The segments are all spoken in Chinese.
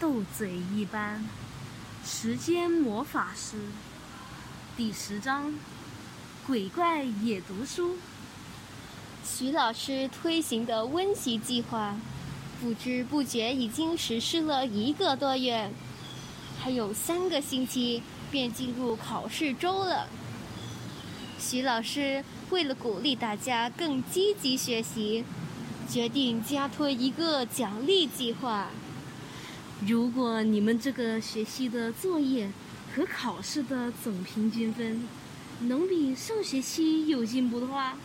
斗嘴一般。时间魔法师第十章：鬼怪也读书。徐老师推行的温习计划，不知不觉已经实施了一个多月，还有三个星期便进入考试周了。徐老师为了鼓励大家更积极学习，决定加推一个奖励计划。如果你们这个学期的作业和考试的总平均分能比上学期有进步的话，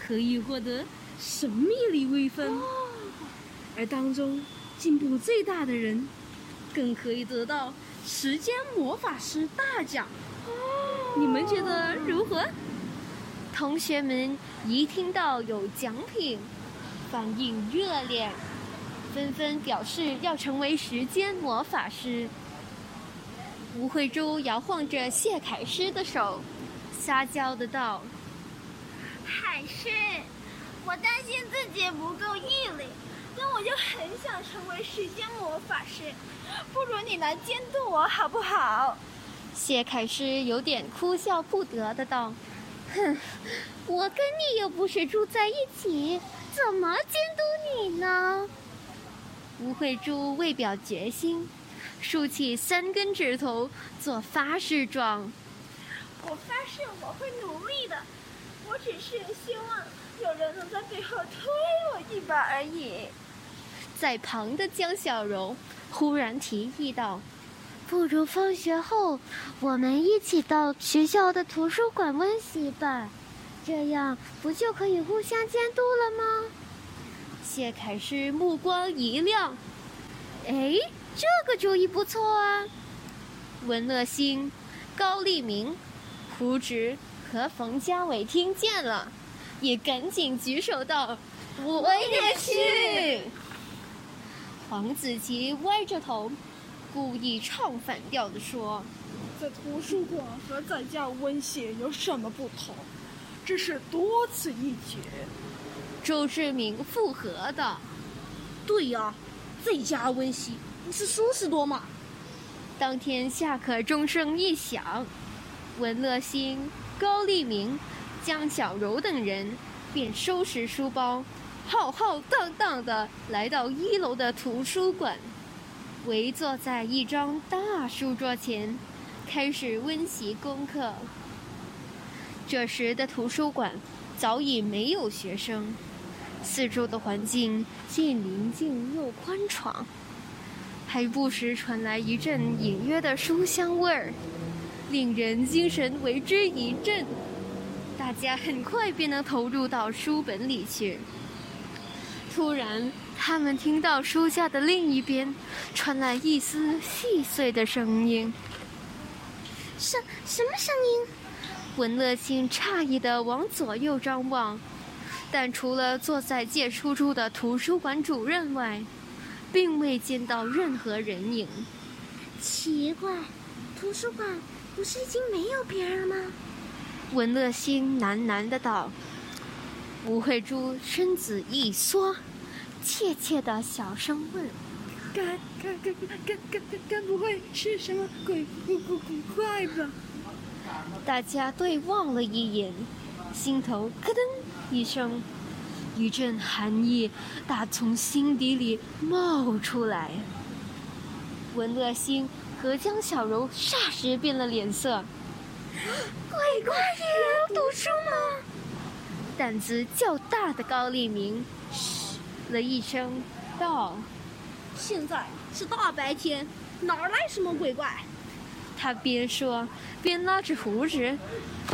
可以获得神秘礼物分，而当中进步最大的人，更可以得到时间魔法师大奖。你们觉得如何？同学们一听到有奖品，反应热烈。纷纷表示要成为时间魔法师。吴慧珠摇晃着谢凯诗的手，撒娇的道：“海诗，我担心自己不够毅力，但我就很想成为时间魔法师。不如你来监督我好不好？”谢凯诗有点哭笑不得的道：“哼，我跟你又不是住在一起，怎么监督你呢？”吴慧珠为表决心，竖起三根指头做发誓状。我发誓我会努力的，我只是希望有人能在背后推我一把而已。在旁的江小柔忽然提议道：“不如放学后我们一起到学校的图书馆温习吧，这样不就可以互相监督了吗？”谢凯诗目光一亮，哎，这个主意不错啊！文乐星、高立明、胡直和冯家伟听见了，也赶紧举手道：“我也去。”黄子琪歪着头，故意唱反调的说：“在图书馆和在家温习有什么不同？这是多此一举。”周志明附和的：“对呀，最佳温习不是舒适多吗？”当天下课钟声一响，文乐星、高立明、江小柔等人便收拾书包，浩浩荡荡地来到一楼的图书馆，围坐在一张大书桌前，开始温习功课。这时的图书馆早已没有学生。四周的环境既宁静又宽敞，还不时传来一阵隐约的书香味儿，令人精神为之一振。大家很快便能投入到书本里去。突然，他们听到书架的另一边传来一丝细碎的声音。什什么声音？文乐星诧异的往左右张望。但除了坐在借书处的图书馆主任外，并未见到任何人影。奇怪，图书馆不是已经没有别人了吗？文乐心喃喃的道。吴慧珠身子一缩，怯怯的小声问：“该该该该该该该不会是什么鬼鬼鬼鬼怪吧？”大家对望了一眼，心头咯噔。一声，一阵寒意打从心底里冒出来。文乐星和江小柔霎时变了脸色。鬼怪也要读书吗？胆子较大的高立明嘘了一声，道：“现在是大白天，哪来什么鬼怪？”他边说边拉着胡子，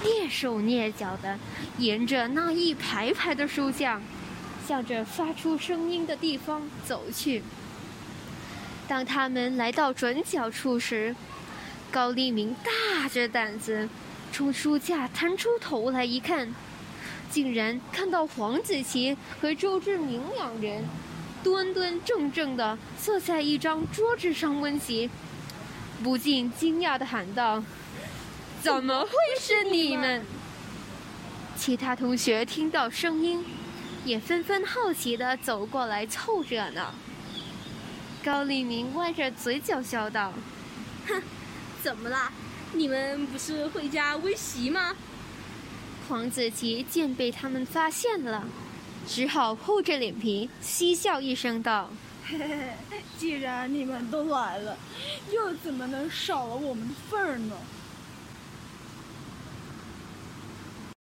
蹑手蹑脚地沿着那一排排的书架，向着发出声音的地方走去。当他们来到转角处时，高立明大着胆子从书架探出头来一看，竟然看到黄子琪和周志明两人端端正正地坐在一张桌子上温习。不禁惊讶地喊道：“怎么会是你们？”其他同学听到声音，也纷纷好奇地走过来凑热闹。高立明歪着嘴角笑道：“哼，怎么啦？你们不是回家温习吗？”黄子琪见被他们发现了，只好厚着脸皮嬉笑一声道：“嘿嘿，既然你们都来了，又怎么能少了我们的份儿呢？